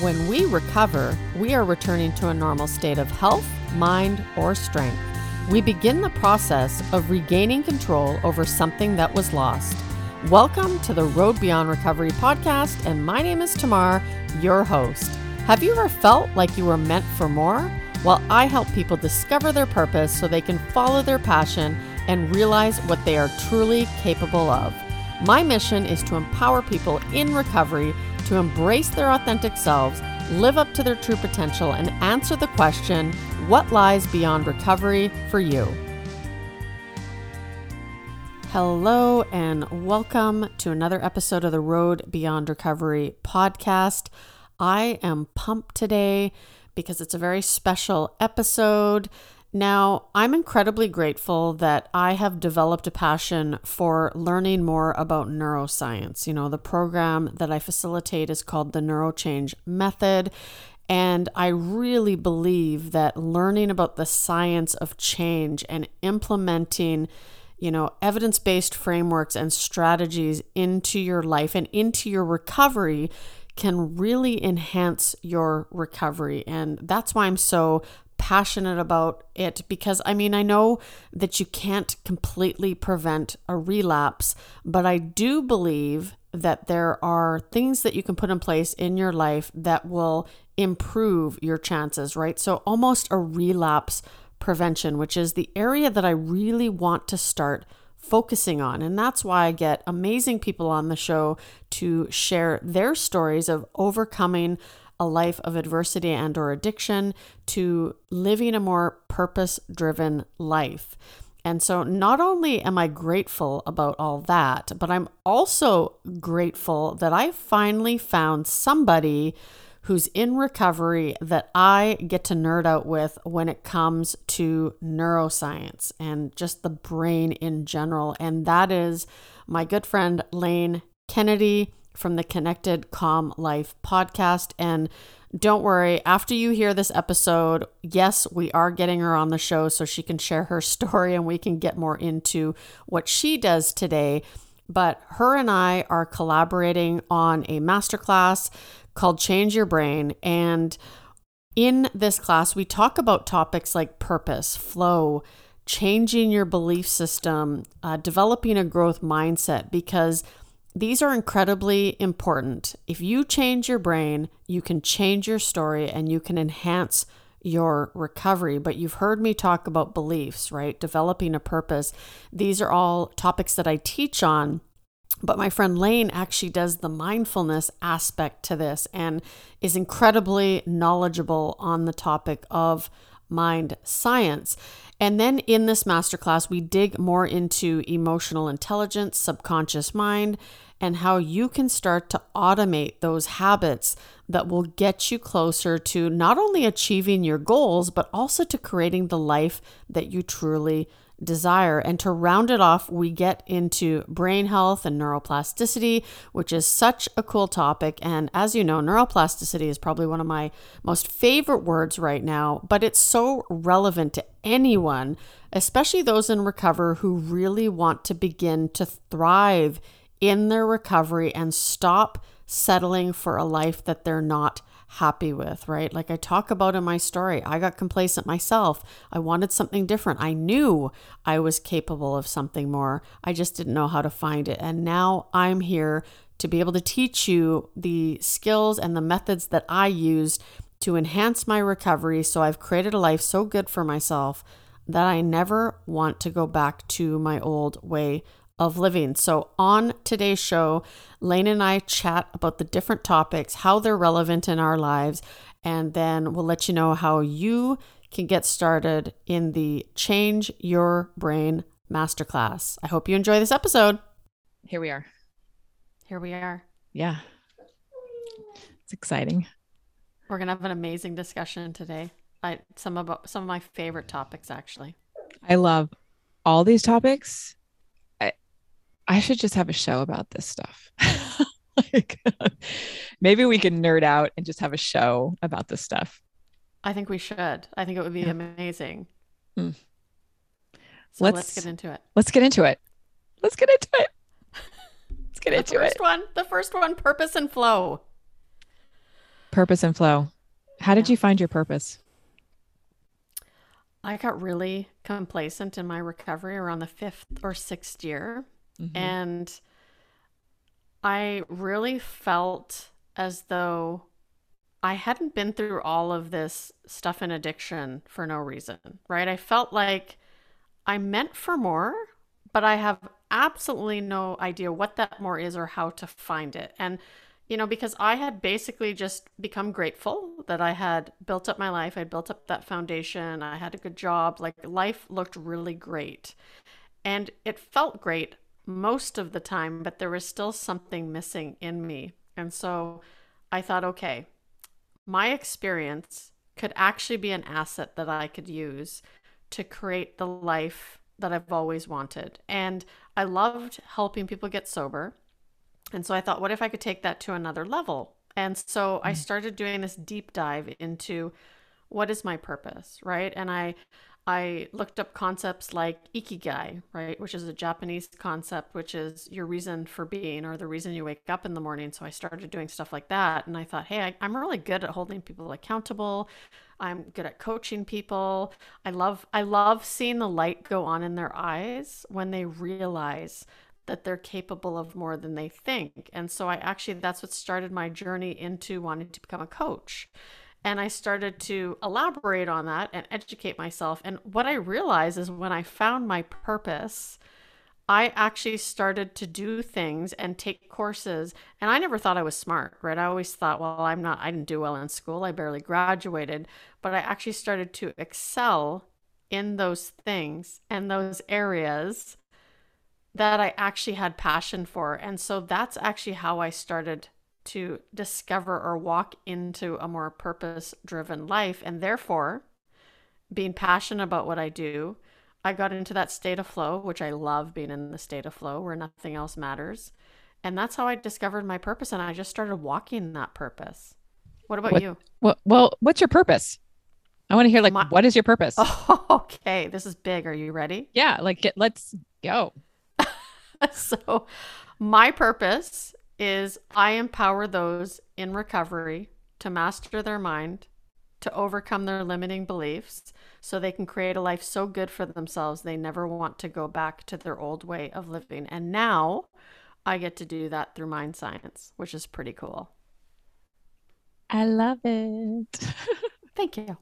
When we recover, we are returning to a normal state of health, mind, or strength. We begin the process of regaining control over something that was lost. Welcome to the Road Beyond Recovery podcast, and my name is Tamar, your host. Have you ever felt like you were meant for more? Well, I help people discover their purpose so they can follow their passion and realize what they are truly capable of. My mission is to empower people in recovery to embrace their authentic selves, live up to their true potential, and answer the question what lies beyond recovery for you? Hello, and welcome to another episode of the Road Beyond Recovery podcast. I am pumped today because it's a very special episode. Now, I'm incredibly grateful that I have developed a passion for learning more about neuroscience. You know, the program that I facilitate is called the Neurochange Method. And I really believe that learning about the science of change and implementing, you know, evidence based frameworks and strategies into your life and into your recovery can really enhance your recovery. And that's why I'm so passionate about it because I mean, I know that you can't completely prevent a relapse, but I do believe that there are things that you can put in place in your life that will improve your chances, right? So, almost a relapse prevention, which is the area that I really want to start focusing on. And that's why I get amazing people on the show to share their stories of overcoming a life of adversity and or addiction to living a more purpose-driven life. And so not only am I grateful about all that, but I'm also grateful that I finally found somebody who's in recovery that I get to nerd out with when it comes to neuroscience and just the brain in general. And that is my good friend Lane Kennedy from the Connected Calm Life podcast. And don't worry, after you hear this episode, yes, we are getting her on the show so she can share her story and we can get more into what she does today. But her and I are collaborating on a masterclass called Change Your Brain. And in this class, we talk about topics like purpose, flow, changing your belief system, uh, developing a growth mindset, because these are incredibly important. If you change your brain, you can change your story and you can enhance your recovery. But you've heard me talk about beliefs, right? Developing a purpose. These are all topics that I teach on. But my friend Lane actually does the mindfulness aspect to this and is incredibly knowledgeable on the topic of mind science. And then in this masterclass, we dig more into emotional intelligence, subconscious mind, and how you can start to automate those habits that will get you closer to not only achieving your goals, but also to creating the life that you truly desire. And to round it off, we get into brain health and neuroplasticity, which is such a cool topic. And as you know, neuroplasticity is probably one of my most favorite words right now, but it's so relevant to anyone, especially those in recovery who really want to begin to thrive in their recovery and stop settling for a life that they're not happy with, right? Like I talk about in my story, I got complacent myself. I wanted something different. I knew I was capable of something more. I just didn't know how to find it. And now I'm here to be able to teach you the skills and the methods that I used to enhance my recovery. So I've created a life so good for myself that I never want to go back to my old way of living. So, on today's show, Lane and I chat about the different topics, how they're relevant in our lives, and then we'll let you know how you can get started in the Change Your Brain Masterclass. I hope you enjoy this episode. Here we are. Here we are. Yeah. It's exciting. We're going to have an amazing discussion today. I some about some of my favorite topics actually. I love all these topics I should just have a show about this stuff. like, maybe we can nerd out and just have a show about this stuff. I think we should. I think it would be yeah. amazing. Mm. So let's, let's, get into it. Let's get into it. Let's get into it. Let's get into it. the first one. The first one, purpose and flow. Purpose and flow. How did Yeah. you find your purpose? I got really complacent in my recovery around the fifth or sixth year. Mhm. And I really felt as though I hadn't been through all of this stuff in addiction for no reason, right? I felt like I meant for more, but I have absolutely no idea what that more is or how to find it. And, you know, because I had basically just become grateful that I had built up my life, I built up that foundation, I had a good job, like life looked really great. And it felt great most of the time, but there was still something missing in me. And so I thought, okay, my experience could actually be an asset that I could use to create the life that I've always wanted. And I loved helping people get sober. And so I thought, what if I could take that to another level? And so I mm. started doing this deep dive into what is my purpose, right? And I I looked up concepts like ikigai, right, which is a Japanese concept, which is your reason for being or the reason you wake up in the morning. So I started doing stuff like that, and I thought, hey, I, I'm really good at holding people accountable. I'm good at coaching people. I love I love seeing the light go on in their eyes when they realize that they're capable of more than they think. And so I actually that's what started my journey into wanting to become a coach. And I started to elaborate on that and educate myself. And what I realized is when I found my purpose, I actually started to do things and take courses. And I never thought I was smart, right? I always thought, well, I'm not, I didn't do well in school. I barely graduated. But I actually started to excel in those things and those areas that I actually had passion for. And so that's actually how I started to discover or walk into a more purpose driven life. And therefore, being passionate about what I do, I got into that state of flow, which I love being in the state of flow where nothing else matters. And that's how I discovered my purpose. And I just started walking that purpose. What about What- you? Well, well, what's your purpose? I want to hear like My- what is your purpose? Oh, okay. This is big. Are you ready? Yeah, like get let's go. so, my purpose is I empower those in recovery to master their mind, to overcome their limiting beliefs, so they can create a life so good for themselves they never want to go back to their old way of living. And now I get to do that through mind science, which is pretty cool. I love it. Thank you.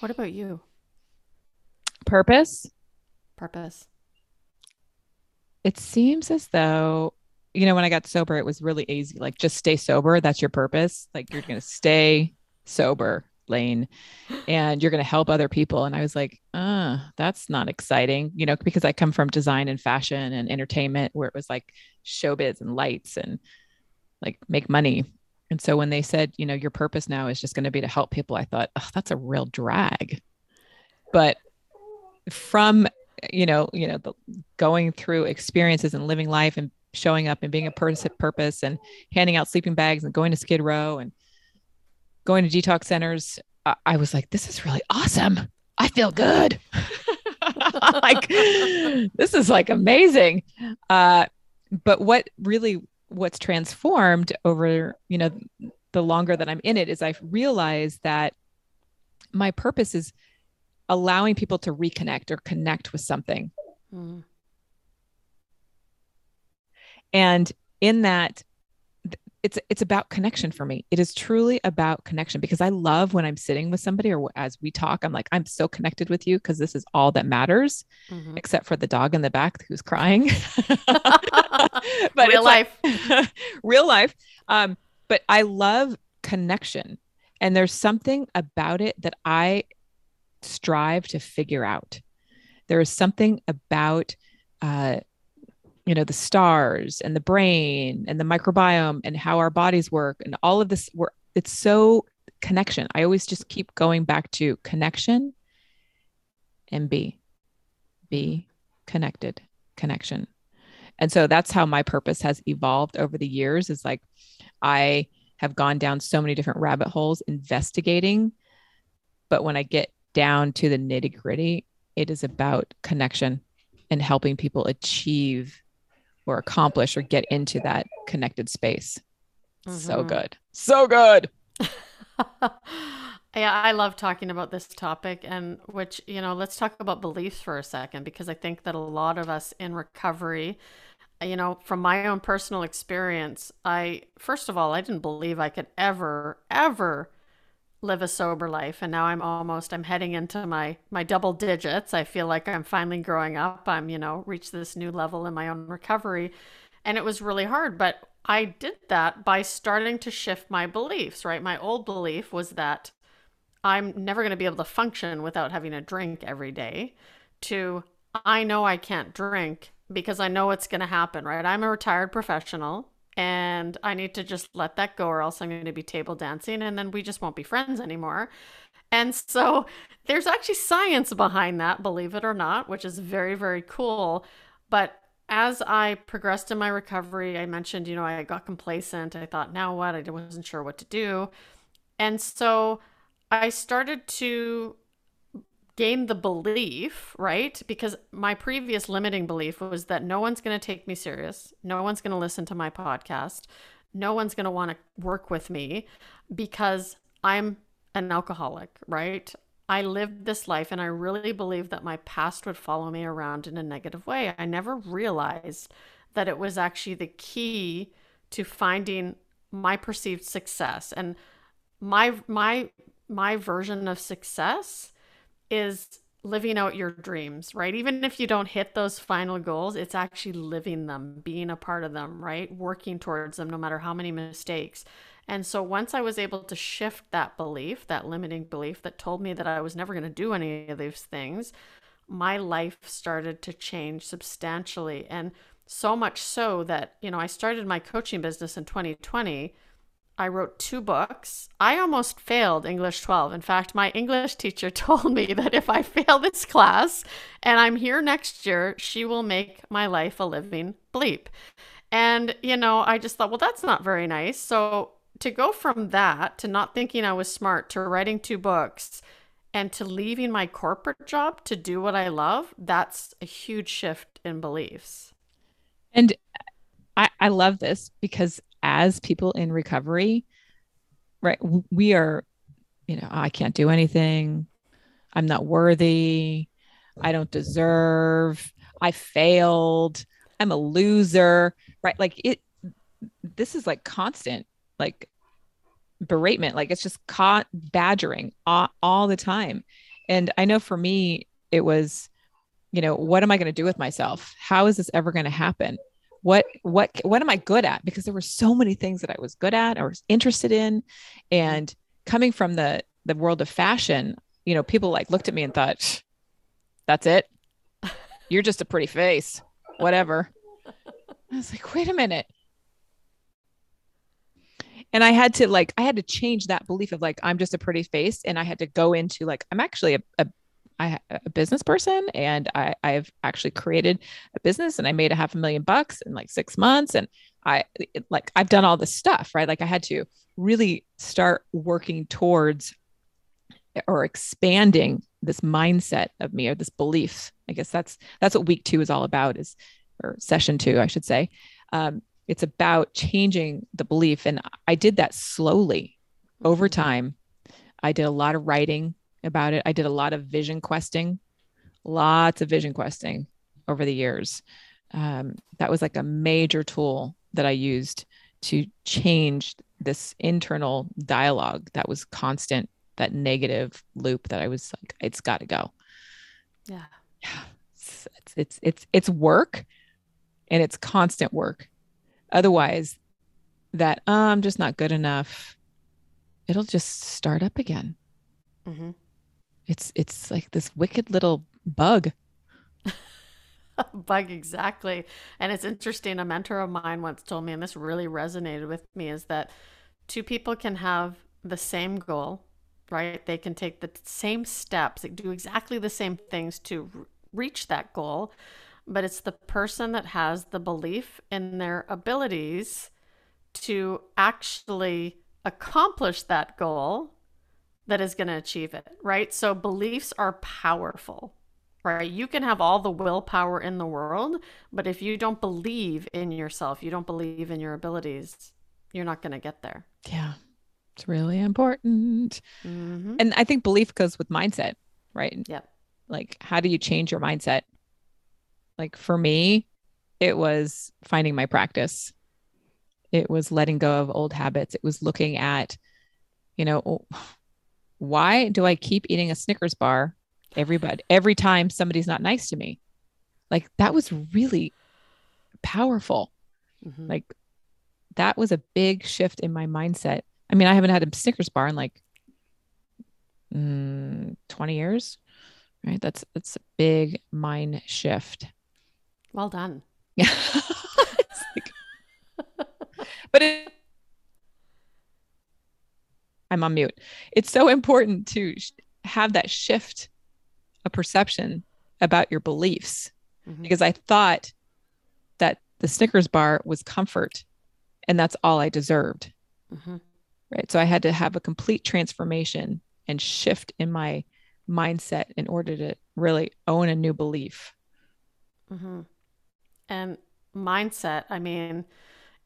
What about you? Purpose? Purpose. It seems as though you know when I got sober it was really easy like just stay sober that's your purpose like you're going to stay sober lane and you're going to help other people and I was like uh that's not exciting you know because I come from design and fashion and entertainment where it was like showbiz and lights and like make money and so when they said you know your purpose now is just going to be to help people I thought oh that's a real drag but from you know you know the, going through experiences and living life and showing up and being a person purpose and handing out sleeping bags and going to skid row and going to detox centers I, I was like this is really awesome. I feel good. Like this is like amazing. Uh but what really what's transformed over you know the longer that i'm in it is i've realized that my purpose is allowing people to reconnect or connect with something Mm. and in that it's it's about connection for me it is truly about connection because i love when i'm sitting with somebody or as we talk i'm like i'm so connected with you because this is all that matters Mhm. except for the dog in the back who's crying but Real it's like- life. real life um but i love connection and there's something about it that i strive to figure out. There is something about uh you know the stars and the brain and the microbiome and how our bodies work and all of this work it's so connection. I always just keep going back to connection and be be connected connection. And so that's how my purpose has evolved over the years is like i have gone down so many different rabbit holes investigating but when i get down to the nitty gritty it is about connection and helping people achieve or accomplish or get into that connected space Mm-hmm. So good. So good. yeah, I love talking about this topic and which, you know, let's talk about beliefs for a second because I think that a lot of us in recovery you know, from my own personal experience, I first of all, I didn't believe I could ever ever live a sober life and now i'm almost i'm heading into my my double digits. I feel like i'm finally growing up. I'm you know reached this new level in my own recovery. And it was really hard but i did that by starting to shift my beliefs right? My old belief was that i'm never going to be able to function without having a drink every day to i know i can't drink because i know it's going to happen right? I'm a retired professional and I need to just let that go, or else I'm going to be table dancing, and then we just won't be friends anymore. And so there's actually science behind that, believe it or not, which is very, very cool. But as I progressed in my recovery, I mentioned, you know, I got complacent. I thought, now what? I wasn't sure what to do. And so I started to gain the belief, right? Because my previous limiting belief was that no one's going to take me serious. No one's going to listen to my podcast. No one's going to want to work with me because I'm an alcoholic, right? I lived this life and I really believed that my past would follow me around in a negative way. I never realized that it was actually the key to finding my perceived success and my my my version of success is living out your dreams, right? Even if you don't hit those final goals, it's actually living them, being a part of them, right? Working towards them no matter how many mistakes. And so once I was able to shift that belief, that limiting belief that told me that I was never going to do any of these things, my life started to change substantially. And so much so that, you know, I started my coaching business in 2020 I wrote two books. I almost failed English 12. In fact, my English teacher told me that if I fail this class and I'm here next year, she will make my life a living bleep. And, you know, I just thought, well, that's not very nice. So to go from that to not thinking I was smart to writing two books and to leaving my corporate job to do what I love, that's a huge shift in beliefs. And I, I love this because as people in recovery, right, we are, you know, I can't do anything. I'm not worthy. I don't deserve. I failed. I'm a loser, right? Like it, this is like constant, like beratement. Like it's just caught badgering all, all the time. And I know for me, it was, you know, what am I going to do with myself? How is this ever going to happen? What what what am i good at? Because there were so many things that i was good at or was interested in. And coming from the the world of fashion you know people like looked at me and thought that's it. You're just a pretty face. Whatever. I was like wait a minute. And i had to like i had to change that belief of like i'm just a pretty face and i had to go into like i'm actually a, a I a business person and I I've actually created a business and I made a half a million bucks in like 6 months and I it, like I've done all this stuff, right? Like I had to really start working towards or expanding this mindset of me or this belief. I guess that's that's what week 2 is all about is or session 2, I should say. Um, it's about changing the belief and I did that slowly over mm-hmm. time. I did a lot of writing about it. I did a lot of vision questing, lots of vision questing over the years. Um, that was like a major tool that I used to change this internal dialogue that was constant, that negative loop that I was like, it's got to go. Yeah. Yeah. It's, it's, it's, it's, it's work and it's constant work. Otherwise, that oh, I'm just not good enough, it'll just start up again. Mm-hmm. It's it's like this wicked little bug. bug exactly. And it's interesting. A mentor of mine once told me, and this really resonated with me, is that two people can have the same goal, right? They can take the same steps, they do exactly the same things to reach that goal, but it's the person that has the belief in their abilities to actually accomplish that goal that is going to achieve it, right? So beliefs are powerful, right? You can have all the willpower in the world, but if you don't believe in yourself, you don't believe in your abilities, you're not going to get there. Yeah. It's really important. Mm-hmm. And I think belief goes with mindset, right? Yep. Like, how do you change your mindset? Like, for me, it was finding my practice, it was letting go of old habits, it was looking at, you know, why do I keep eating a Snickers bar everybody every time somebody's not nice to me? Like, that was really powerful. Mhm. Like, that was a big shift in my mindset. I mean, I haven't had a Snickers bar in like mm, 20 years, right? That's that's a big mind shift. well done. Yeah. Like- but it, I'm on mute. It's so important to sh- have that shift a perception about your beliefs Mhm. because I thought that the Snickers bar was comfort and that's all I deserved. Mhm. right so i had to have a complete transformation and shift in my mindset in order to really own a new belief Mm-hmm. And mindset, I mean,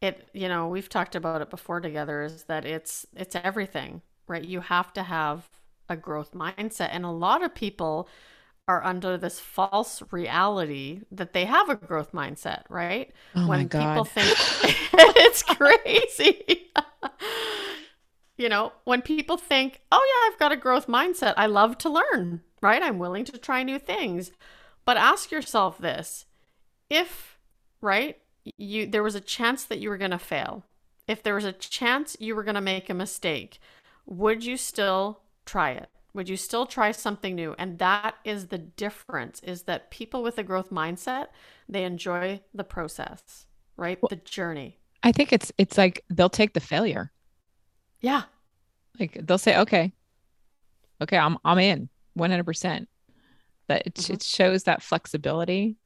it, you know, we've talked about it before together is that it's it's everything, right? You have to have a growth mindset. And a lot of people are under this false reality that they have a growth mindset, right? oh when my god people think it's crazy. you know, when people think, "Oh yeah, I've got a growth mindset. I love to learn, right? I'm willing to try new things." But ask yourself this. If, right, you there was a chance that you were going to fail. If there was a chance you were going to make a mistake, would you still try it? Would you still try something new? And that is the difference is that people with a growth mindset, they enjoy the process, right? the journey. i think it's it's like they'll take the failure Yeah. like they'll say okay okay i'm i'm in 100% that it, Mhm. it shows that flexibility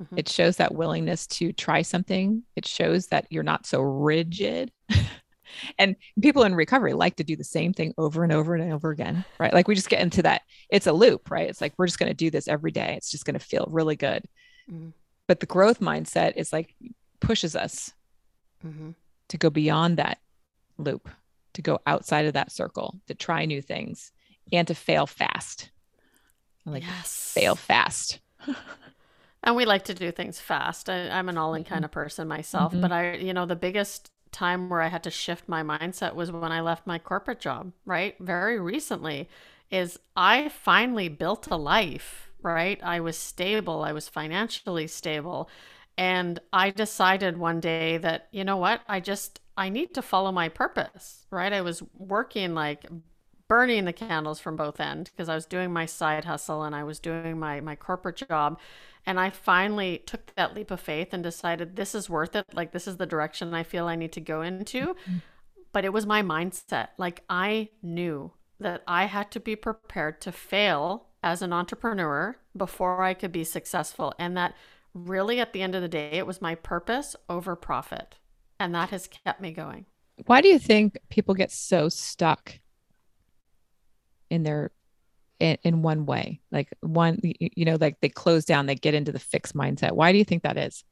Mhm. it shows that willingness to try something it shows that you're not so rigid and people in recovery like to do the same thing over and over and over again right like we just get into that it's a loop right it's like we're just going to do this every day it's just going to feel really good Mhm. but the growth mindset is like pushes us Mhm. to go beyond that loop to go outside of that circle to try new things and to fail fast like yes. fail fast And we like to do things fast. I, I'm an all in kind of person myself, Mhm. but I, you know, the biggest time where I had to shift my mindset was when I left my corporate job, right? Very recently, is I finally built a life, right? I was stable, I was financially stable. And I decided one day that, you know what, I just, I need to follow my purpose, right? I was working like burning the candles from both ends because I was doing my side hustle and I was doing my my corporate job and I finally took that leap of faith and decided this is worth it. Like this is the direction I feel I need to go into. Mm-hmm. But it was my mindset. Like I knew that I had to be prepared to fail as an entrepreneur before I could be successful. And that really at the end of the day it was my purpose over profit. And that has kept me going. Why do you think people get so stuck in their in, in one way like one you know like they close down they get into the fixed mindset why do you think that is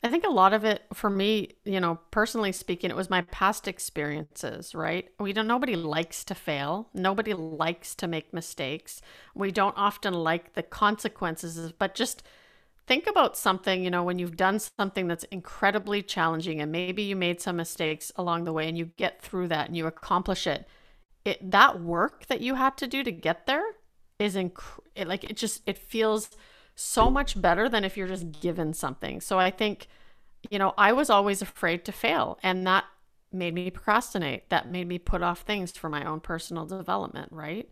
I think a lot of it for me, you know, personally speaking, it was my past experiences, right? We don't nobody likes to fail. Nobody likes to make mistakes. We don't often like the consequences, but just think about something, you know, when you've done something that's incredibly challenging and maybe you made some mistakes along the way and you get through that and you accomplish it. It that work that you had to do to get there is inc- it, like it just it feels so much better than if you're just given something. So I think, you know, I was always afraid to fail, and that made me procrastinate. That made me put off things for my own personal development, right?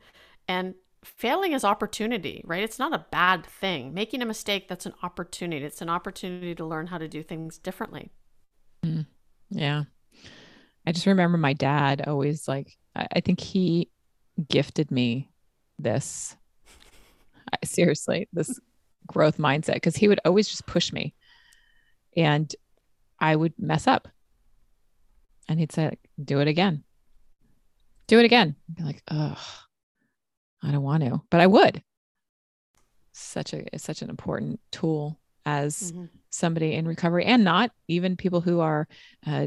And failing is opportunity, right? It's not a bad thing. Making a mistake, that's an opportunity. It's an opportunity to learn how to do things differently. Mm, yeah i just remember my dad always like i, I think he gifted me this. I, seriously this growth mindset because he would always just push me. And i would mess up. And he'd say do it again. Do it again. I'd be like oh, i don't want to. But i would. Such a such an important tool as Mhm. somebody in recovery and not even people who are uh,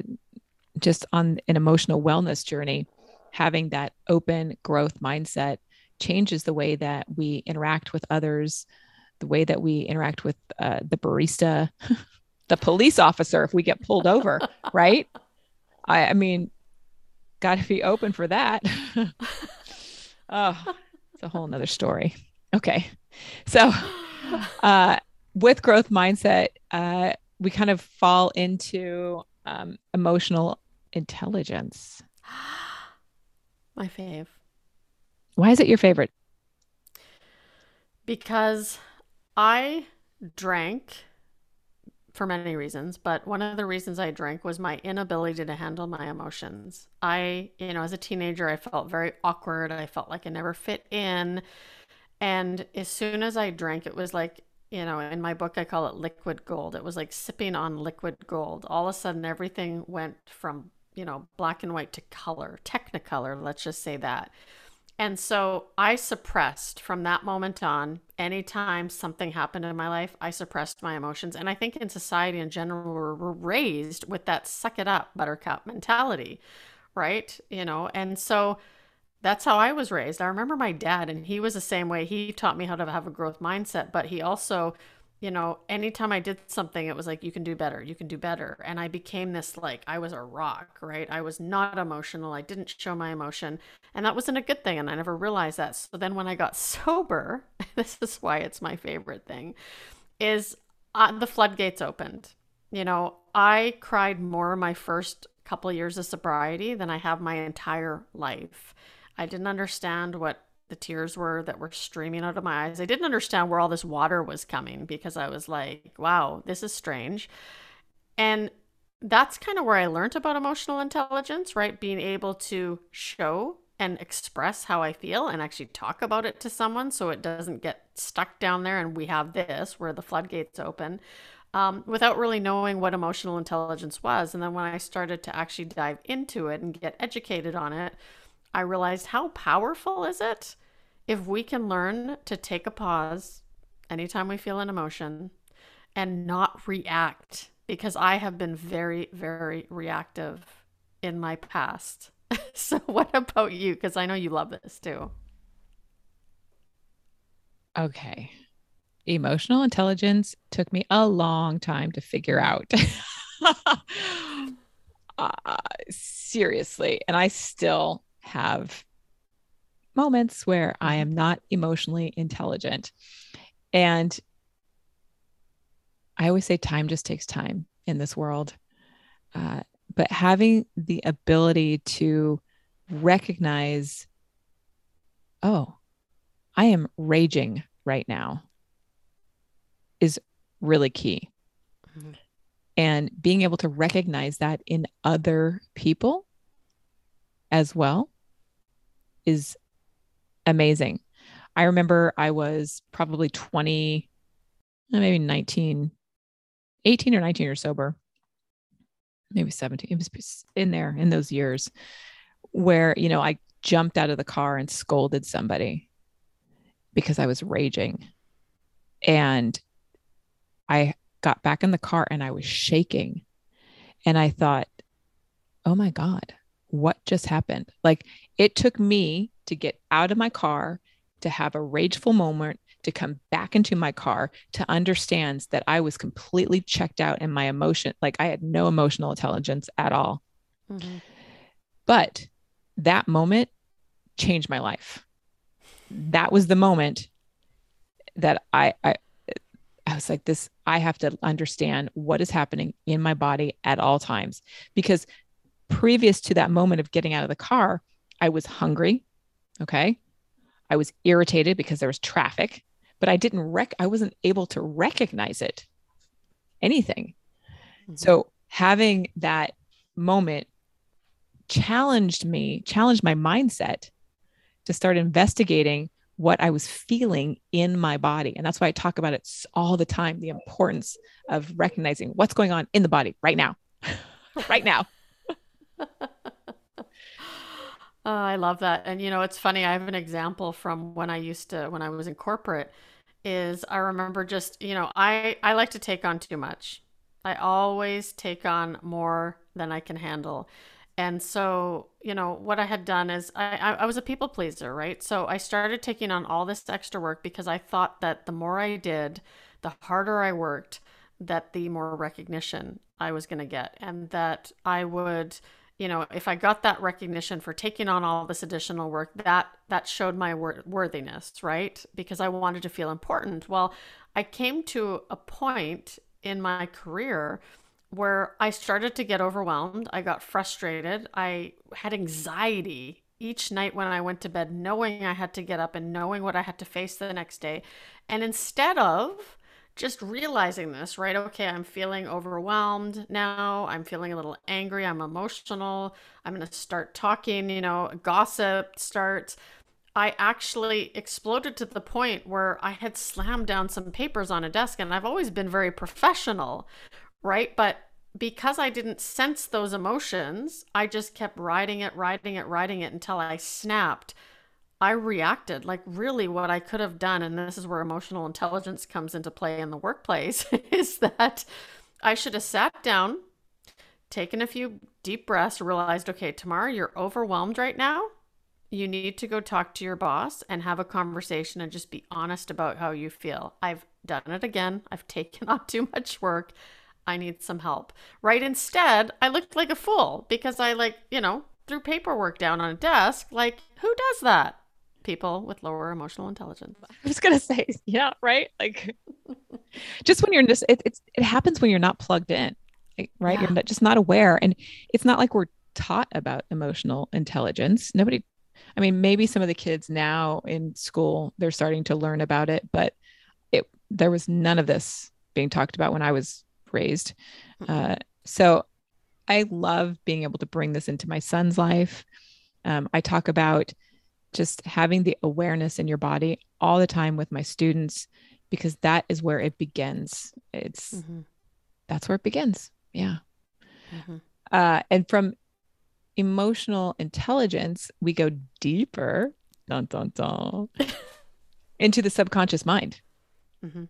just on an emotional wellness journey, having that open growth mindset changes the way that we interact with others, the way that we interact with uh, the barista, the police officer if we get pulled over, right? I, I mean, got to be open for that. oh, it's a whole nother story. Okay. So, uh, with growth mindset, uh, we kind of fall into um, emotional intelligence. My fave. Why is it your favorite? Because I drank for many reasons, but one of the reasons I drank was my inability to handle my emotions. I, you know, as a teenager, I felt very awkward. I felt like I never fit in. And as soon as I drank, it was like, you know, in my book, I call it liquid gold. It was like sipping on liquid gold. All of a sudden, everything went from, you know, black and white to color, technicolor, let's just say that. And so I suppressed from that moment on, anytime something happened in my life, I suppressed my emotions. And I think in society in general, we're, we're raised with that suck it up, buttercup mentality, right? You know, and so that's how I was raised. I remember my dad, and he was the same way. He taught me how to have a growth mindset, but he also you know, anytime I did something, it was like, you can do better, you can do better. And I became this like, I was a rock, right? I was not emotional. I didn't show my emotion. And that wasn't a good thing. And I never realized that. So then when I got sober, this is why it's my favorite thing, is uh, the floodgates opened. You know, I cried more my first couple years of sobriety than I have my entire life. I didn't understand what the tears were that were streaming out of my eyes. I didn't understand where all this water was coming because I was like, wow, this is strange. And that's kind of where I learned about emotional intelligence, right? Being able to show and express how I feel and actually talk about it to someone so it doesn't get stuck down there and we have this where the floodgates open um, without really knowing what emotional intelligence was. And then when I started to actually dive into it and get educated on it, I realized how powerful is it if we can learn to take a pause anytime we feel an emotion and not react because I have been very very reactive in my past. so what about you because I know you love this too. Okay. Emotional intelligence took me a long time to figure out. uh, seriously, and I still have moments where I mm-hmm. am not emotionally intelligent. And I always say time just takes time in this world. Uh, but having the ability to recognize, oh, I am raging right now is really key. Mm-hmm. And being able to recognize that in other people as well is amazing. I remember I was probably 20, eh, maybe 19, 18 or 19 years sober, maybe 17. It was in there in those years where, you know, I jumped out of the car and scolded somebody because I was raging. And I got back in the car and I was shaking. And I thought, oh my God, what just happened? Like it took me to get out of my car, to have a rageful moment, to come back into my car, to understand that I was completely checked out in my emotion. Like I had no emotional intelligence at all. Mm-hmm. But that moment changed my life. That was the moment that I, I I was like, this, I have to understand what is happening in my body at all times. Because previous to that moment of getting out of the car, I was hungry. Okay. I was irritated because there was traffic, but I didn't rec I wasn't able to recognize it. Anything. Mm-hmm. So having that moment challenged me, challenged my mindset to start investigating what I was feeling in my body. And that's why I talk about it all the time the importance of recognizing what's going on in the body right now, right now. Oh, I love that. And you know, it's funny. I have an example from when I used to when I was in corporate is I remember just, you know, I I like to take on too much. I always take on more than I can handle. And so, you know, what I had done is I, I was a people pleaser, right? So I started taking on all this extra work because I thought that the more I did, the harder I worked, that the more recognition I was going to get. And that I would, you know, if I got that recognition for taking on all this additional work, that that showed my wor- worthiness, right? Because I wanted to feel important. Well, I came to a point in my career where I started to get overwhelmed. I got frustrated. I had anxiety each night when I went to bed, knowing I had to get up and knowing what I had to face the next day. And instead of just realizing this, right? Okay, I'm feeling overwhelmed now. I'm feeling a little angry. I'm emotional. I'm going to start talking, you know, gossip starts. I actually exploded to the point where I had slammed down some papers on a desk, and I've always been very professional, right? But because I didn't sense those emotions, I just kept riding it, riding it, riding it until I snapped. I reacted like really what I could have done. And this is where emotional intelligence comes into play in the workplace is that I should have sat down, taken a few deep breaths, realized, okay, Tamara, you're overwhelmed right now. You need to go talk to your boss and have a conversation and just be honest about how you feel. I've done it again. I've taken on too much work. I need some help. Right? Instead, I looked like a fool because I, like, you know, threw paperwork down on a desk. Like, who does that? People with lower emotional intelligence. I was going to say, yeah, right? Like, just when you're just, it, it's, it happens when you're not plugged in, right? Yeah. You're just not aware. And it's not like we're taught about emotional intelligence. Nobody, I mean, maybe some of the kids now in school, they're starting to learn about it, but it, there was none of this being talked about when I was raised. Uh, so I love being able to bring this into my son's life. Um, I talk about just having the awareness in your body all the time with my students because that is where it begins. It's mm-hmm. that's where it begins. Yeah. Mm-hmm. Uh, and from emotional intelligence, we go deeper, dun, dun, dun, into the subconscious mind. Mm-hmm.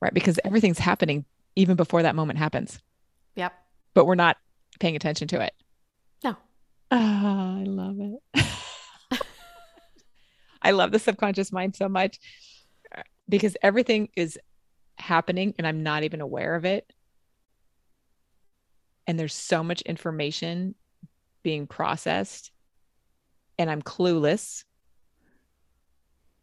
Right. Because everything's happening even before that moment happens. Yep. But we're not paying attention to it. No. Oh, I love it. I love the subconscious mind so much because everything is happening and I'm not even aware of it. And there's so much information being processed and I'm clueless.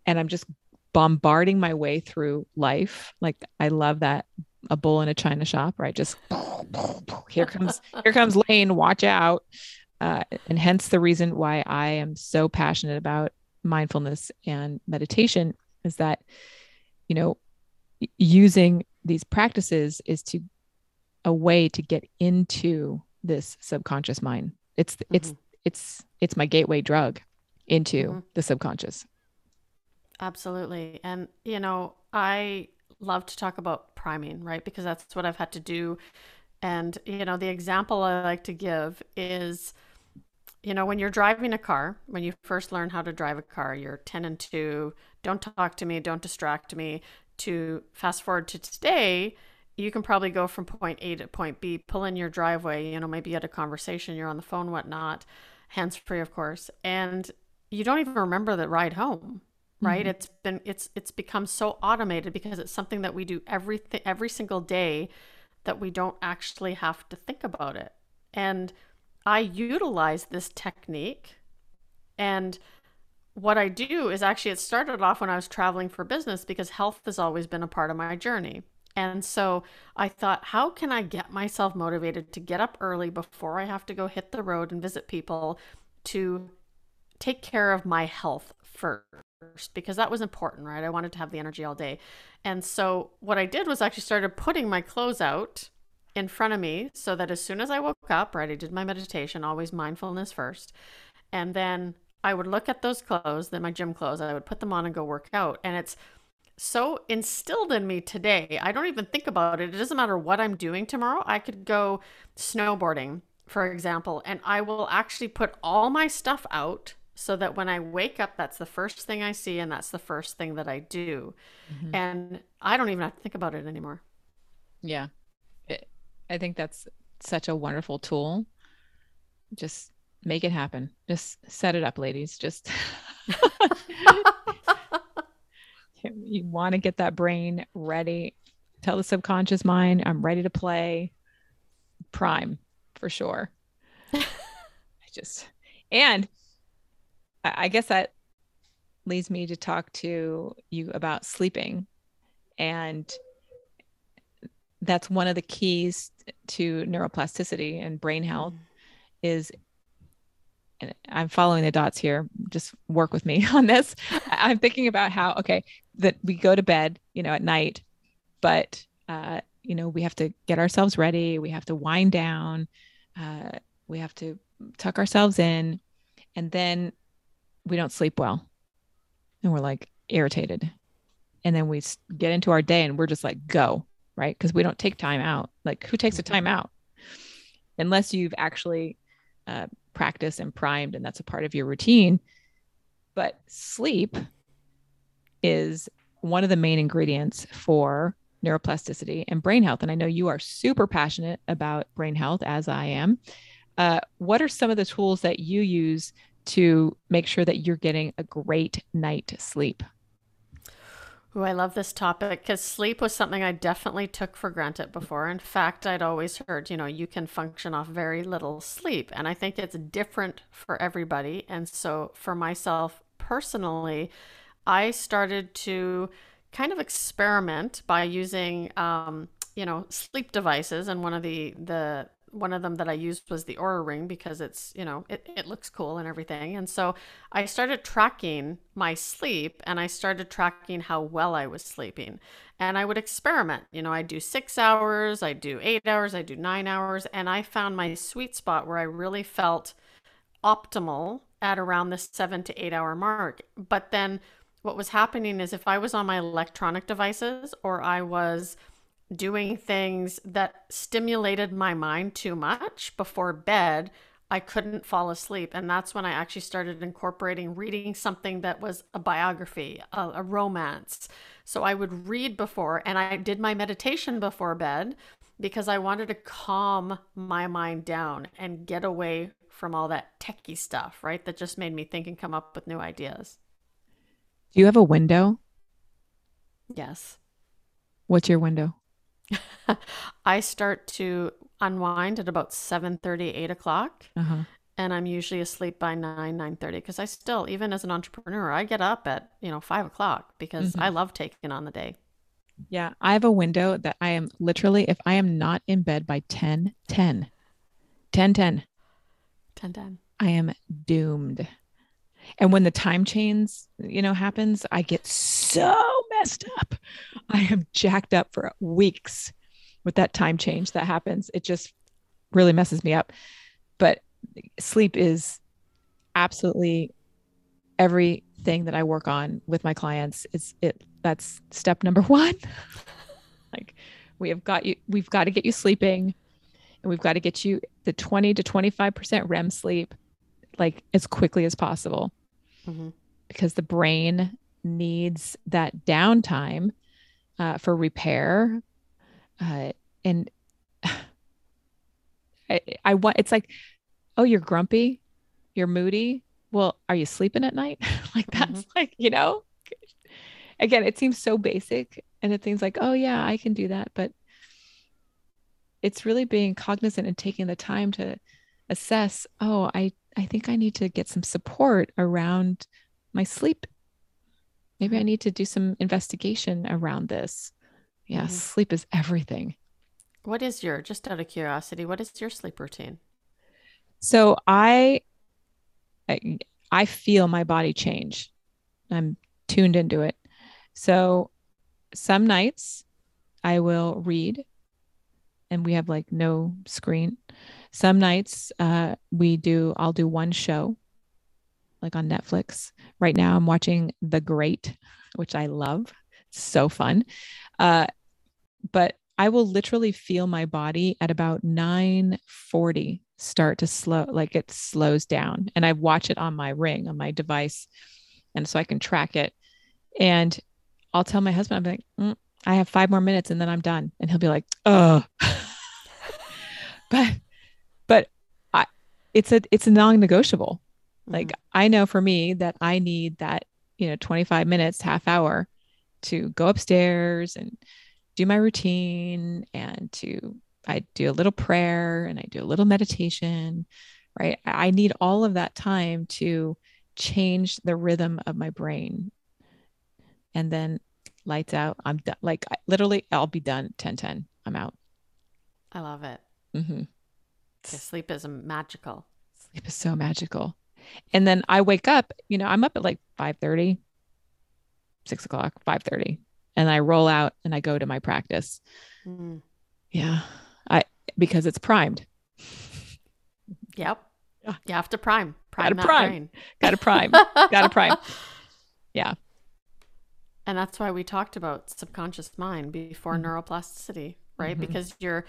And I'm just bombarding my way through life. Like I love that a bull in a china shop, right? Just here comes here comes Lane, watch out. Uh, and hence the reason why I am so passionate about mindfulness and meditation is that you know using these practices is to a way to get into this subconscious mind. It's mm-hmm. it's it's it's my gateway drug into mm-hmm. the subconscious. Absolutely. And you know, I love to talk about priming, right? Because that's what I've had to do. And, you know, the example I like to give is, you know, when you're driving a car, when you first learn how to drive a car, you're 10 and 2, don't talk to me, don't distract me, to fast forward to today, you can probably go from point A to point B, pull in your driveway, you know, maybe you had a conversation, you're on the phone, whatnot, hands free, of course, and you don't even remember the ride home right? Mm-hmm. it's been it's it's become so automated because it's something that we do every every single day that we don't actually have to think about it. And i utilize this technique and what i do is actually it started off when i was traveling for business because health has always been a part of my journey and so I thought, how can I get myself motivated to get up early before I have to go hit the road and visit people to take care of my health first? because that was important, right? I wanted to have the energy all day. And so what I did was actually started putting my clothes out in front of me so that as soon as I woke up, right, I did my meditation, always mindfulness first. And then I would look at those clothes, then my gym clothes, I would put them on and go work out. And it's so instilled in me today. I don't even think about it. It doesn't matter what I'm doing tomorrow. I could go snowboarding, for example, and I will actually put all my stuff out so that when I wake up, that's the first thing I see and that's the first thing that I do. Mm-hmm. And I don't even have to think about it anymore. Yeah. I think that's such a wonderful tool just make it happen. Just set it up, ladies. Just you want to get that brain ready. Tell the subconscious mind, I'm ready to play. Prime for sure. I just, and I guess that leads me to talk to you about sleeping. And that's one of the keys to neuroplasticity and brain health mm-hmm. is and I'm following the dots here. Just work with me on this. I'm thinking about how okay that we go to bed, you know, at night, but uh, you know we have to get ourselves ready. We have to wind down. Uh, we have to tuck ourselves in, and then we don't sleep well, and we're like irritated, and then we get into our day and we're just like go right because we don't take time out. Like who takes a time mm-hmm. out? Unless you've actually uh, practiced and primed and that's a part of your routine. But sleep is one of the main ingredients for neuroplasticity and brain health. And I know you are super passionate about brain health, as I am. Uh, what are some of the tools that you use to make sure that you're getting a great night sleep? Oh, I love this topic because sleep was something I definitely took for granted before. In fact, I'd always heard, you know, you can function off very little sleep. And I think it's different for everybody. And so for myself personally, I started to kind of experiment by using, um, you know, sleep devices. And one of the, the one of them that I used was the Oura ring because it's, you know, it, it looks cool and everything. And so I started tracking my sleep and I started tracking how well I was sleeping. And I would experiment. You know, I do six hours, I do eight hours, I do nine hours. And I found my sweet spot where I really felt optimal at around the seven to eight hour mark. But then what was happening is if I was on my electronic devices or I was doing things that stimulated my mind too much before bed, I couldn't fall asleep. And that's when I actually started incorporating reading something that was a biography, a, a, romance. So I would read before, and I did my meditation before bed because I wanted to calm my mind down and get away from all that techie stuff, right? That just made me think and come up with new ideas. Do you have a window? Yes. What's your window? I start to unwind at about 7 30, 8 o'clock. Uh-huh. And I'm usually asleep by 9, 9 30. Because I still, even as an entrepreneur, I get up at, you know, 5 o'clock because mm-hmm. I love taking on the day. Yeah. I have a window that I am literally, if I am not in bed by 10, 10, 10, 10, 10, 10. I am doomed. And when the time change, you know, happens, I get so messed up. I am jacked up for weeks with that time change that happens. It just really messes me up. But sleep is absolutely everything that I work on with my clients. Is it that's step number one. like we have got you we've got to get you sleeping and we've got to get you the 20 to 25% REM sleep like as quickly as possible mm-hmm. because the brain needs that downtime uh, for repair. Uh, and I, I want, it's like, oh, you're grumpy, you're moody. Well, are you sleeping at night? like that's mm-hmm. like, you know, again, it seems so basic and it seems like, oh yeah, I can do that. But it's really being cognizant and taking the time to assess, oh, I, I think I need to get some support around my sleep. Maybe I need to do some investigation around this. Yeah, mm-hmm. sleep is everything. What is your, just out of curiosity, what is your sleep routine? So I, I, I feel my body change. I'm tuned into it. So some nights I will read and we have like no screen. Some nights uh, we do, I'll do one show like on Netflix. Right now, I'm watching The Great, which I love. So fun. Uh, but I will literally feel my body at about 940 start to slow, like it slows down. And I watch it on my ring, on my device. And so I can track it. And I'll tell my husband, I'm like, mm, I have five more minutes and then I'm done. And he'll be like, oh. but, but I, it's a it's a non-negotiable. Mm-hmm. Like I know for me that I need that, you know, 25 minutes, half hour to go upstairs and do my routine and to I do a little prayer and I do a little meditation, right? I need all of that time to change the rhythm of my brain. And then lights out. I'm done. Like I, literally, I'll be done 10 10. I'm out. I love it. Mm-hmm. Sleep is magical. Sleep is so magical. And then I wake up, you know, I'm up at like 5 30, 6 o'clock, 5 30. And I roll out and I go to my practice. Mm. Yeah. I because it's primed. Yep. Yeah. You have to prime. Prime Gotta prime. brain. Gotta prime. Gotta prime. Yeah. And that's why we talked about subconscious mind before Mhm. neuroplasticity, right? Mhm. Because you're,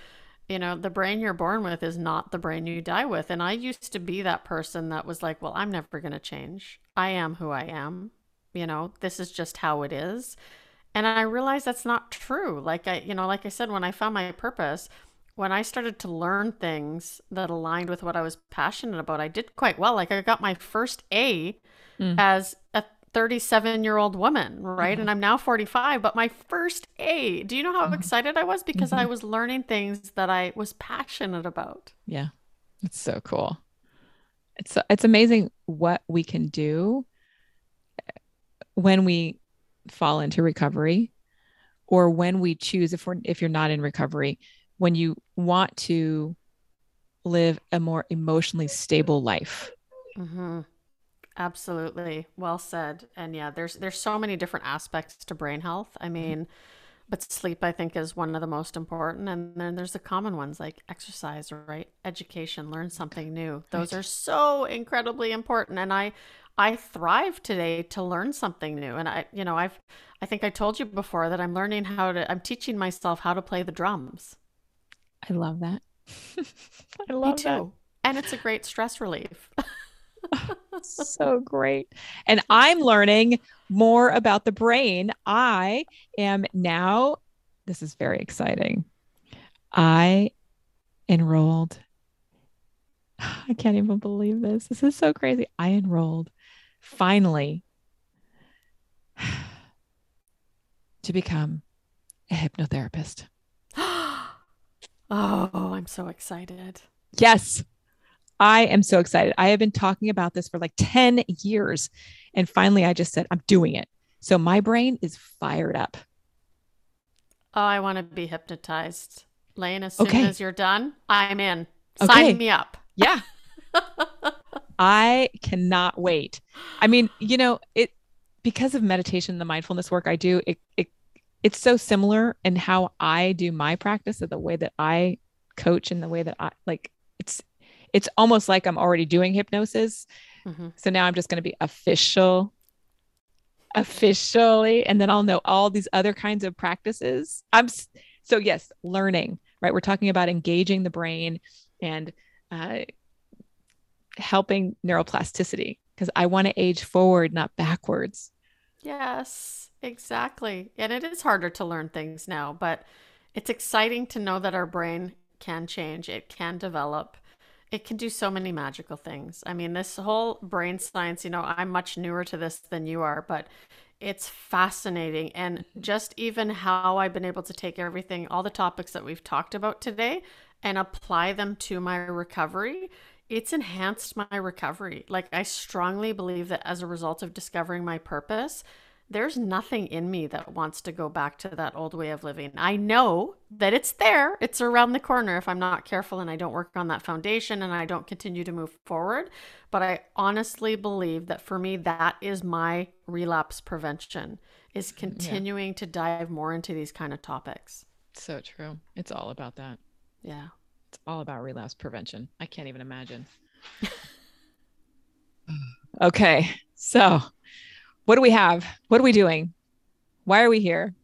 you know, the brain you're born with is not the brain you die with. And I used to be that person that was like, well, I'm never going to change. I am who I am. You know, this is just how it is. And I realized that's not true. Like I, you know, like I said, when I found my purpose, when I started to learn things that aligned with what I was passionate about, I did quite well. Like I got my first A Mm. as a 37 year old woman, right? Mhm. And I'm now 45, but my first A. Do you know how Mhm. excited I was? Because I Mhm. was learning things that I was passionate about. Yeah. It's so cool. It's it's amazing what we can do when we fall into recovery or when we choose if we're if you're not in recovery, when you want to live a more emotionally stable life. hmm Absolutely. Well said. And yeah, there's there's so many different aspects to brain health. I mm-hmm. mean, but sleep I think is one of the most important and then there's the common ones like exercise, right? Education, learn something new. Those are so incredibly important and I I thrive today to learn something new. And I you know, I've I think I told you before that I'm learning how to I'm teaching myself how to play the drums. I love that. I Me love too. And it's a great stress relief. So great. And I'm learning more about the brain. I am now, this is very exciting. I enrolled. I can't even believe this. This is so crazy. I enrolled finally to become a hypnotherapist. oh, I'm so excited. Yes, I am so excited. I have been talking about this for like 10 years. And finally, I just said, I'm doing it. So my brain is fired up. Oh, I want to be hypnotized. Lane, as soon Okay. as you're done, I'm in. Sign me up. Yeah. I cannot wait. I mean, you know, it because of meditation, the mindfulness work I do, it, it it's so similar in how I do my practice of the way that I coach and the way that I like it's it's almost like I'm already doing hypnosis. Mhm. So now I'm just going to be official officially and then I'll know all these other kinds of practices. I'm so yes, learning, right? We're talking about engaging the brain and uh, helping neuroplasticity because I want to age forward, not backwards. Yes, exactly. And it is harder to learn things now, but it's exciting to know that our brain can change, it can develop. It can do so many magical things. I mean, this whole brain science, you know, I'm much newer to this than you are, but it's fascinating. And mm-hmm. just even how I've been able to take everything, all the topics that we've talked about today, and apply them to my recovery, it's enhanced my recovery. Like, I strongly believe that as a result of discovering my purpose, there's nothing in me that wants to go back to that old way of living. I know that it's there, it's around the corner if I'm not careful and I don't work on that foundation and I don't continue to move forward. But I honestly believe that for me, that is my relapse prevention, is continuing to dive more into these kind of topics. So true. It's all about that. Yeah. It's all about relapse prevention. I can't even imagine. okay. So, what do we have? What are we doing? Why are we here?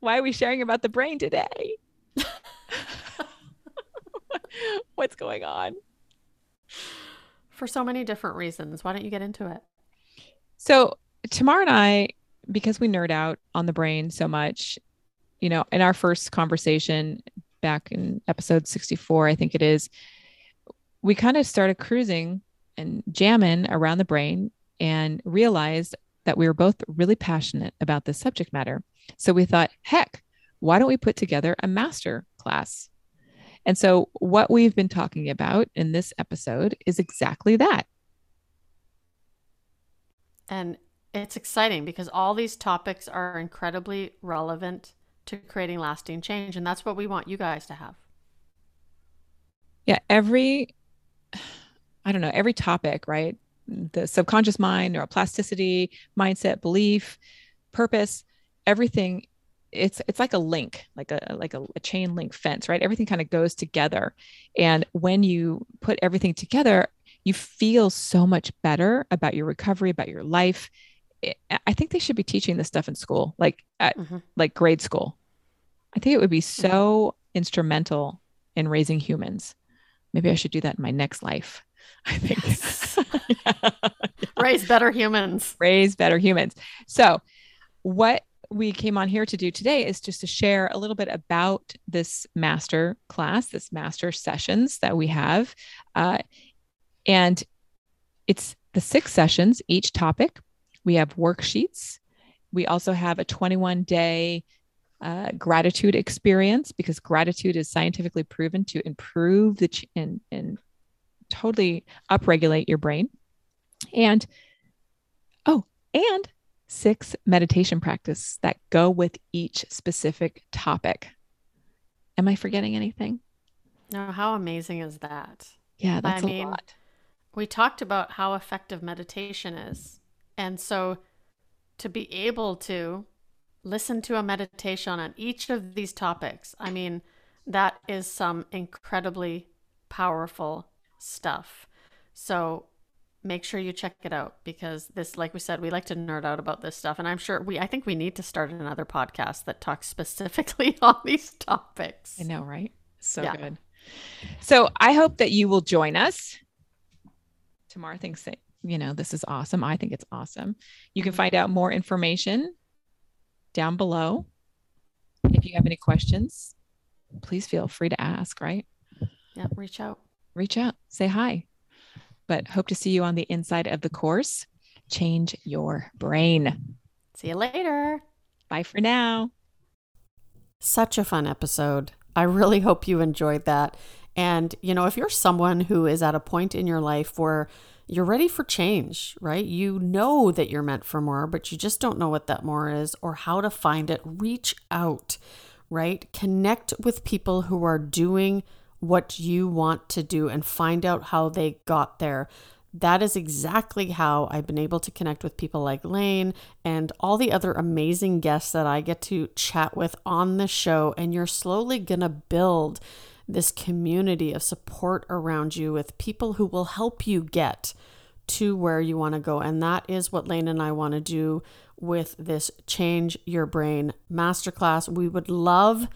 Why are we sharing about the brain today? What's going on? For so many different reasons. Why don't you get into it? So, Tamar and I, because we nerd out on the brain so much, you know, in our first conversation back in episode 64, I think it is, we kind of started cruising and jamming around the brain and realized that we were both really passionate about this subject matter. So we thought, heck, why don't we put together a master class? And so, what we've been talking about in this episode is exactly that. And it's exciting because all these topics are incredibly relevant to creating lasting change. And that's what we want you guys to have. Yeah. Every, I don't know, every topic, right? The subconscious mind, neuroplasticity, mindset, belief, purpose, everything it's it's like a link like a like a, a chain link fence right everything kind of goes together and when you put everything together you feel so much better about your recovery about your life i think they should be teaching this stuff in school like at mm-hmm. like grade school i think it would be mm-hmm. so mm-hmm. instrumental in raising humans maybe i should do that in my next life i think yes. Yeah. raise better humans raise better humans so what we came on here to do today is just to share a little bit about this master class, this master sessions that we have. Uh, and it's the six sessions, each topic. We have worksheets. We also have a 21 day uh, gratitude experience because gratitude is scientifically proven to improve the ch- and, and totally upregulate your brain. And oh, and six meditation practices that go with each specific topic. Am I forgetting anything? No, how amazing is that? Yeah, that's I a mean, lot. We talked about how effective meditation is. And so to be able to listen to a meditation on each of these topics, I mean, that is some incredibly powerful stuff. So make sure you check it out because this like we said we like to nerd out about this stuff. And i'm sure we i think we need to start another podcast that talks specifically on these topics. I know right? So yeah. good. So i hope that you will join us. Tamar thinks that you know this is awesome. I think it's awesome. You can find out more information down below. If you have any questions please feel free to ask right? Yeah reach out reach out say hi but hope to see you on the inside of the course. Change your brain. See you later. Bye for now. Such a fun episode. I really hope you enjoyed that. And, you know, if you're someone who is at a point in your life where you're ready for change, right? You know that you're meant for more, but you just don't know what that more is or how to find it. Reach out, right? Connect with people who are doing what you want to do and find out how they got there. That is exactly how I've been able to connect with people like Lane and all the other amazing guests that I get to chat with on the show. And you're slowly going to build this community of support around you with people who will help you get to where you want to go. And that is what Lane and I want to do with this Change Your Brain Masterclass. We would love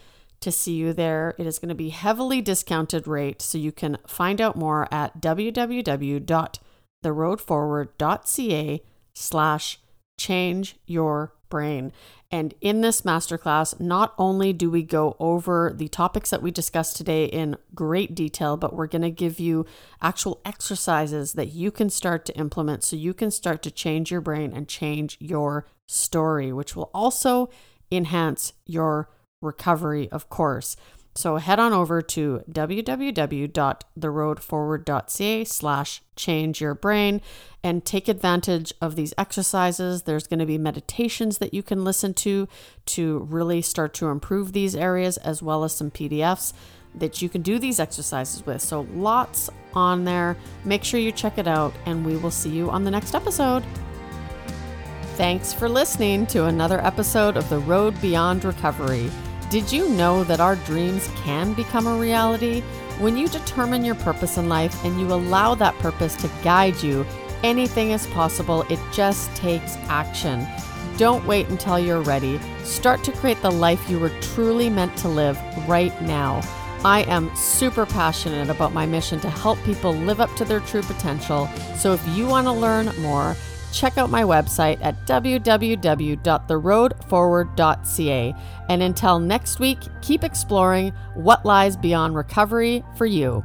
to see you there. It is going to be heavily discounted rate, so you can find out more at www.theroadforward.ca slash change your brain. And in this masterclass, not only do we go over the topics that we discussed today in great detail, but we're going to give you actual exercises that you can start to implement so you can start to change your brain and change your story, which will also enhance your recovery, of course. So head on over to www.theroadforward.ca slash change your brain and take advantage of these exercises. There's going to be meditations that you can listen to to really start to improve these areas, as well as some PDFs that you can do these exercises with. So lots on there. Make sure you check it out, and we will see you on the next episode. Thanks for listening to another episode of The Road Beyond Recovery. Did you know that our dreams can become a reality? When you determine your purpose in life and you allow that purpose to guide you, anything is possible. It just takes action. Don't wait until you're ready. Start to create the life you were truly meant to live right now. I am super passionate about my mission to help people live up to their true potential. So if you want to learn more, check out my website at www.theroadforward.ca. And until next week, keep exploring what lies beyond recovery for you.